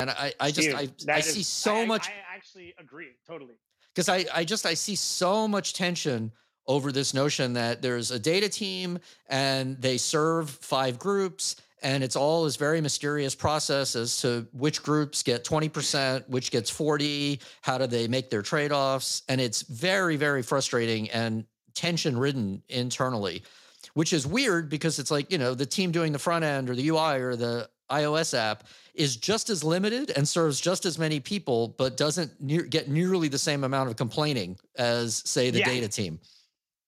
and i i just Dude, i, I is, see so I, much i actually agree totally. Because i i just i see so much tension over this notion that there's a data team and they serve five groups and it's all this very mysterious process as to which groups get 20% which gets 40 how do they make their trade-offs? And it's very very frustrating and tension ridden internally which is weird because it's like you know the team doing the front end or the ui or the ios app is just as limited and serves just as many people but doesn't near, get nearly the same amount of complaining as say the yeah. data team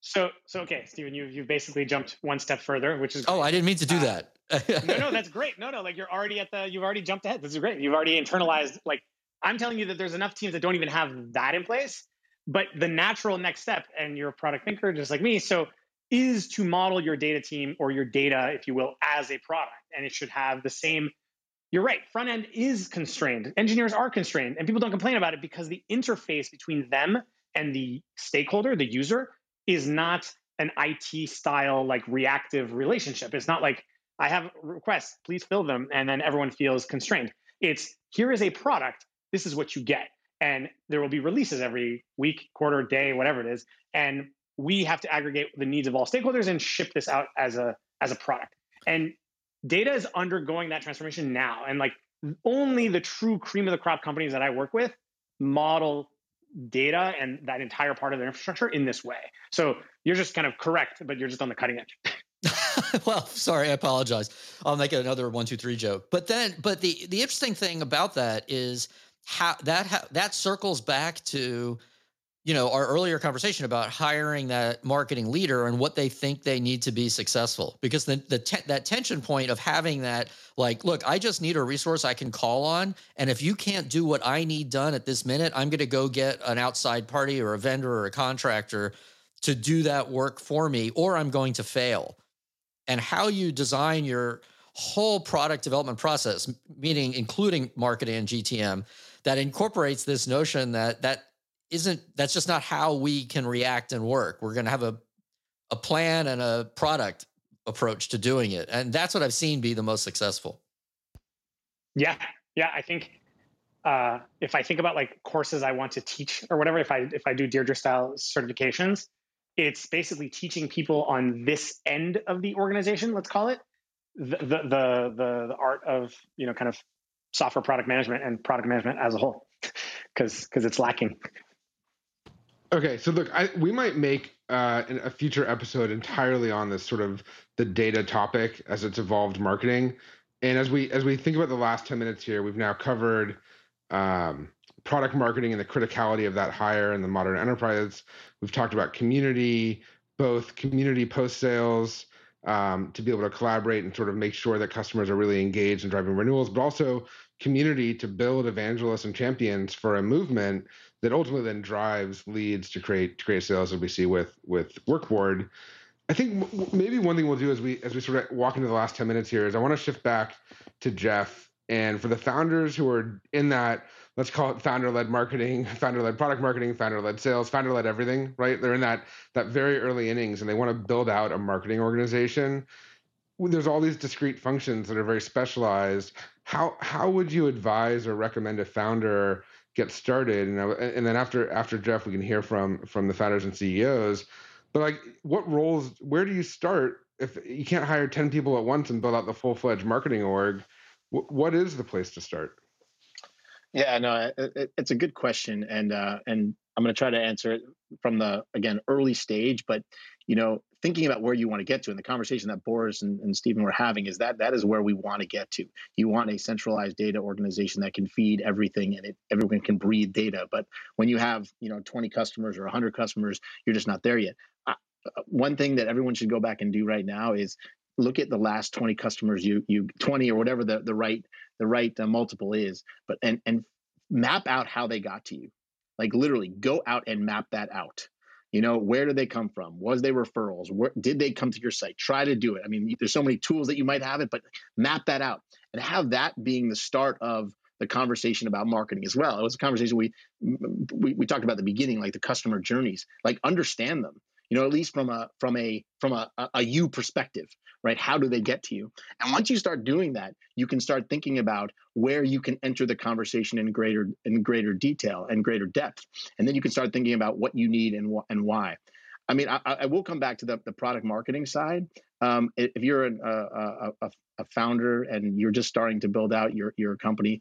so so okay Steven you you basically jumped one step further which is oh, great. oh i didn't mean to do uh, that no, no, that's great. No, no, like you're already at the, you've already jumped ahead. This is great. You've already internalized. Like I'm telling you that there's enough teams that don't even have that in place. But the natural next step, and you're a product thinker just like me, so is to model your data team or your data, if you will, as a product, and it should have the same. You're right. Front end is constrained. Engineers are constrained, and people don't complain about it because the interface between them and the stakeholder, the user, is not an IT style like reactive relationship. It's not like I have requests, please fill them. And then everyone feels constrained. It's here is a product, this is what you get. And there will be releases every week, quarter, day, whatever it is. And we have to aggregate the needs of all stakeholders and ship this out as a as a product. And data is undergoing that transformation now. And like only the true cream of the crop companies that I work with model data and that entire part of their infrastructure in this way. So you're just kind of correct, but you're just on the cutting edge. well, sorry, I apologize. I'll make another one, two, three joke. But then, but the the interesting thing about that is how that how, that circles back to you know our earlier conversation about hiring that marketing leader and what they think they need to be successful. Because the, the te- that tension point of having that like look i just need a resource i can call on and if you can't do what i need done at this minute i'm going to go get an outside party or a vendor or a contractor to do that work for me or i'm going to fail. And how you design your whole product development process, meaning including marketing and GTM, that incorporates this notion that that isn't that's just not how we can react and work. We're going to have a a plan and a product approach to doing it, and that's what I've seen be the most successful. Yeah, yeah, I think uh, if I think about like courses I want to teach or whatever, if I if I do Deirdre style certifications, it's basically teaching people on this end of the organization, let's call it, the, the the the, the art of you know kind of software product management and product management as a whole, because because it's lacking. Okay, so look, I, we might make uh, a future episode entirely on this sort of the data topic as it's evolved marketing, and as we as we think about the last ten minutes here, we've now covered um, product marketing and the criticality of that hire in the modern enterprise. We've talked about community, both community post sales um, to be able to collaborate and sort of make sure that customers are really engaged in driving renewals, but also community to build evangelists and champions for a movement that ultimately then drives leads to create to create sales as we see with with Workboard. I think maybe one thing we'll do as we as we sort of walk into the last 10 minutes here is I want to shift back to Jeff and for the founders who are in that let's call it founder-led marketing, founder-led product marketing, founder-led sales, founder-led everything, right? They're in that that very early innings and they want to build out a marketing organization. There's all these discrete functions that are very specialized. How how would you advise or recommend a founder get started? And, and then after after Jeff, we can hear from from the founders and CEOs but like, what roles? Where do you start if you can't hire ten people at once and build out the full fledged marketing org? what is the place to start? Yeah, no, it, it's a good question, and uh, and I'm going to try to answer it from the again early stage. But you know, thinking about where you want to get to, and the conversation that Boris and, and Stephen were having is that that is where we want to get to. You want a centralized data organization that can feed everything, and it, everyone can breathe data. But when you have you know 20 customers or 100 customers, you're just not there yet. Uh, one thing that everyone should go back and do right now is look at the last 20 customers you you 20 or whatever the the right the right uh, multiple is but and and map out how they got to you like literally go out and map that out you know where did they come from? Was they referrals? Where did they come to your site? Try to do it. I mean there's so many tools that you might have it but map that out and have that being the start of the conversation about marketing as well. It was a conversation we we, we talked about the beginning like the customer journeys like understand them you know at least from a from a from a, a, a you perspective right? How do they get to you? And once you start doing that you can start thinking about where you can enter the conversation in greater in greater detail and greater depth. And then you can start thinking about what you need and and why. I mean i, I will come back to the, the product marketing side. Um, if you're an, a, a, a founder and you're just starting to build out your, your company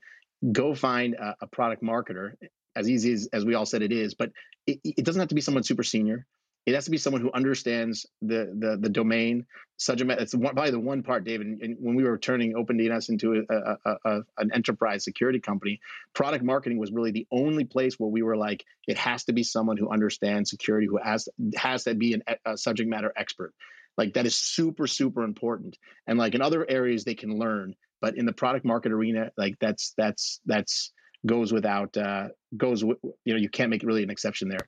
go find a, a product marketer as easy as, as we all said it is but it, it doesn't have to be someone super senior it has to be someone who understands the the, the domain subject matter. It's one, probably the one part, David. And when we were turning OpenDNS into a, a, a, an enterprise security company, product marketing was really the only place where we were like, it has to be someone who understands security, who has has to be an, a subject matter expert. Like that is super super important. And like in other areas, they can learn, but in the product market arena, like that's that's that's goes without uh, goes you know you can't make really an exception there.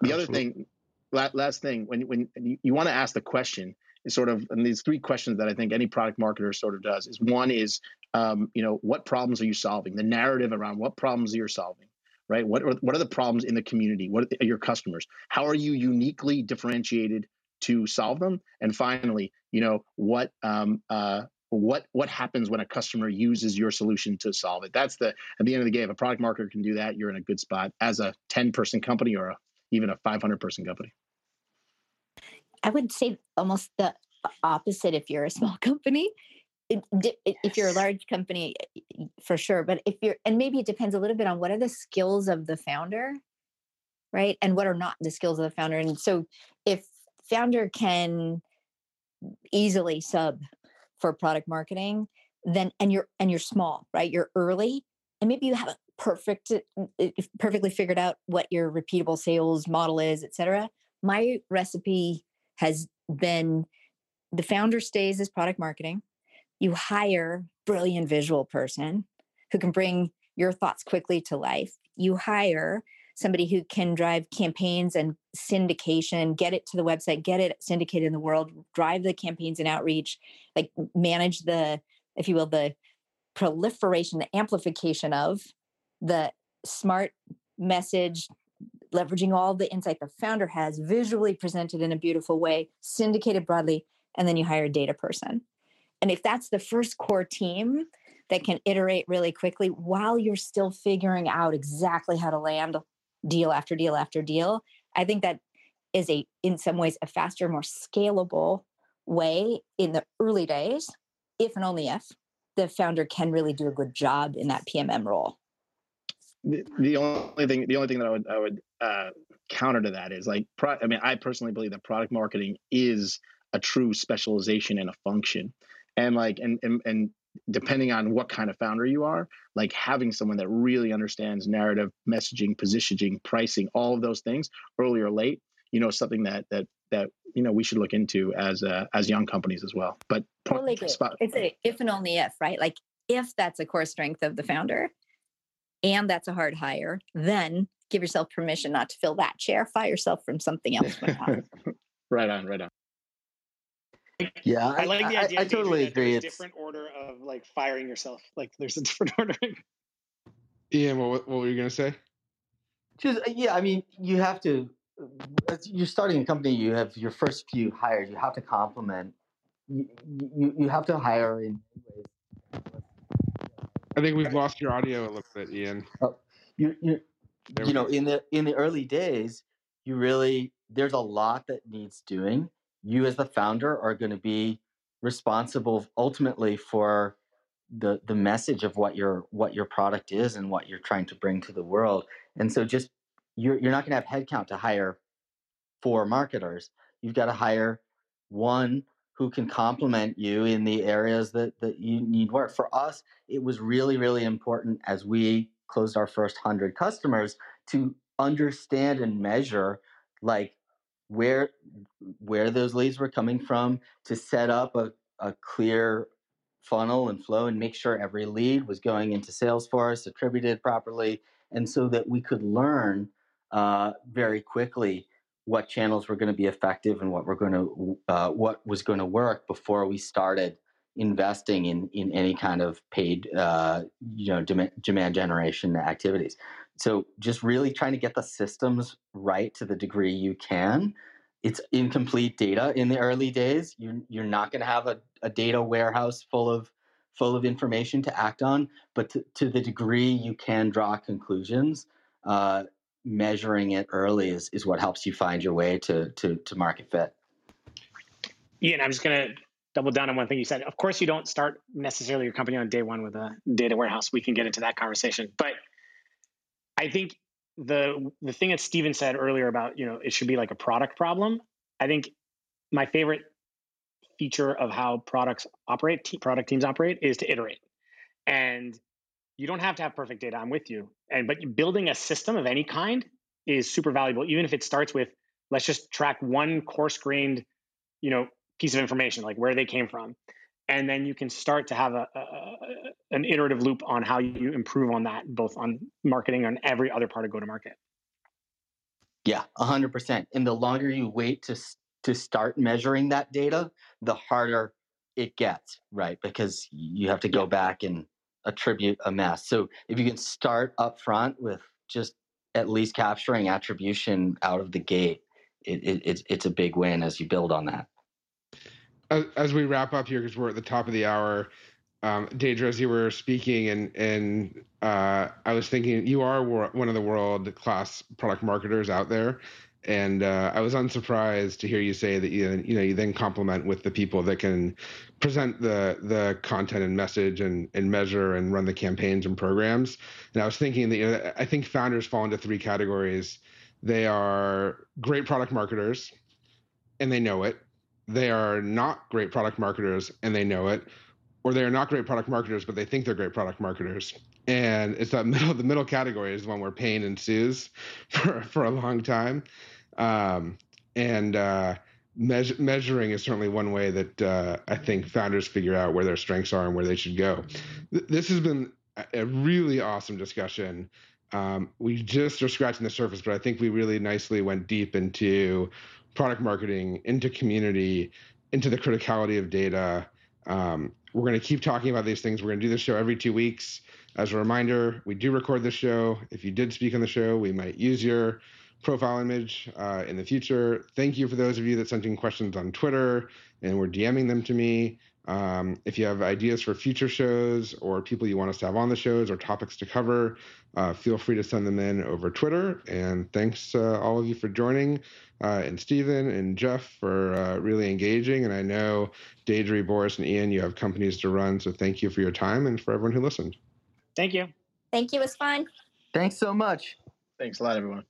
The Absolutely. other thing last thing when when you, want to ask the question is sort of and these three questions that I think any product marketer sort of does is one is um, you know what problems are you solving? The narrative around what problems are you're solving right? What are, what are the problems in the community? What are your customers? How are you uniquely differentiated to solve them? And finally you know what um, uh, what what happens when a customer uses your solution to solve it? That's the at the end of the day if a product marketer can do that you're in a good spot as a 10 person company or a, even a 500 person company I would say almost the opposite if you're a small company. if you're a large company, for sure. But if you're, and maybe it depends a little bit on what are the skills of the founder, right? And what are not the skills of the founder. And so if founder can easily sub for product marketing, then and you're and you're small, right? You're early, and maybe you haven't perfect, uh, uh, perfectly figured out what your repeatable sales model is, et cetera. My recipe has been the founder stays as product marketing. You hire brilliant visual person who can bring your thoughts quickly to life. You hire somebody who can drive campaigns and syndication, get it to the website, get it syndicated in the world, drive the campaigns and outreach, like manage the, if you will, the proliferation, the amplification of the smart message leveraging all the insight the founder has visually presented in a beautiful way, syndicated broadly, and then you hire a data person. And if that's the first core team that can iterate really quickly while you're still figuring out exactly how to land deal after deal after deal, I think that is a in some ways a faster, more scalable way in the early days, if and only if the founder can really do a good job in that PMM role the, the only thing the only thing that I would I would uh, counter to that is like pro, I mean I personally believe that product marketing is a true specialization and a function and like and and, and depending on what kind of founder you are, like having someone that really understands narrative, messaging, positioning, pricing, all of those things, early or late, you know, something that that that you know we should look into as uh, as young companies as well. But totally spot. It's a if and only if, right? Like if that's a core strength of the founder, and that's a hard hire, then give yourself permission not to fill that chair. Fire yourself from something else. right on, right on. Yeah, I, I like the idea. I, I totally agree. It's different order of like firing yourself. Like there's a different order. Ian, what what were you gonna say? Just uh, yeah, I mean, you have to. You're starting a company. You have your first few hires. You have to complement. You you, you have to hire in ways. I think we've lost your audio a little bit, Ian. Oh, you you you know in the in the early days, you really there's a lot that needs doing you as the founder are going to be responsible ultimately for the the message of what your what your product is and what you're trying to bring to the world. And so just you're you're not going to have headcount to hire four marketers. You've got to hire one who can complement you in the areas that that you need work. For us, it was really really important as we closed our first 100 customers to understand and measure like where where those leads were coming from to set up a, a clear funnel and flow and make sure every lead was going into Salesforce attributed properly, and so that we could learn uh, very quickly what channels were going to be effective and what were going to uh, what was going to work before we started investing in in any kind of paid uh, you know demand, demand generation activities. So just really trying to get the systems right to the degree you can. It's incomplete data in the early days. You're, you're not going to have a, a data warehouse full of full of information to act on, but to, to the degree you can draw conclusions, uh, measuring it early is, is what helps you find your way to, to, to market fit. Ian, I'm just going to double down on one thing you said. Of course, you don't start necessarily your company on day one with a data warehouse. We can get into that conversation, but I think the the thing that Steven said earlier about you know it should be like a product problem. I think my favorite feature of how products operate, t- product teams operate, is to iterate, and you don't have to have perfect data. I'm with you, and but building a system of any kind is super valuable, even if it starts with let's just track one coarse grained, you know, piece of information like where they came from, and then you can start to have a, a, an iterative loop on how you improve on that both on marketing and every other part of go to market yeah 100% and the longer you wait to to start measuring that data the harder it gets right? Because you have to go back and attribute a mess so if you can start up front with just at least capturing attribution out of the gate it, it, it's, it's a big win as you build on that. As, as we wrap up here, because we're at the top of the hour, um, Deirdre, as you were speaking, and and uh, I was thinking you are one of the world class product marketers out there, and uh, I was unsurprised to hear you say that you you know you then complement with the people that can present the the content and message and and measure and run the campaigns and programs. And I was thinking that you know, I think founders fall into three categories. They are great product marketers, and they know it they are not great product marketers and they know it, or they are not great product marketers but they think they're great product marketers. And it's that middle the middle category is the one where pain ensues for for a long time. Um, and uh, measure, measuring is certainly one way that uh, I think founders figure out where their strengths are and where they should go. Th- this has been a really awesome discussion. Um, we just are scratching the surface, but I think we really nicely went deep into product marketing, into community, into the criticality of data. Um, we're going to keep talking about these things. We're going to do this show every two weeks. As a reminder, we do record this show. If you did speak on the show, we might use your profile image uh, in the future. Thank you for those of you that sent in questions on Twitter and were DMing them to me. Um, if you have ideas for future shows or people you want us to have on the shows or topics to cover, uh, feel free to send them in over Twitter. And thanks uh, all of you for joining, uh, and Steven and Jeff for uh, really engaging. And I know Deirdre, Boris, and Ian, you have companies to run, so thank you for your time and for everyone who listened. Thank you. Thank you. It was fun. Thanks so much. Thanks a lot, everyone.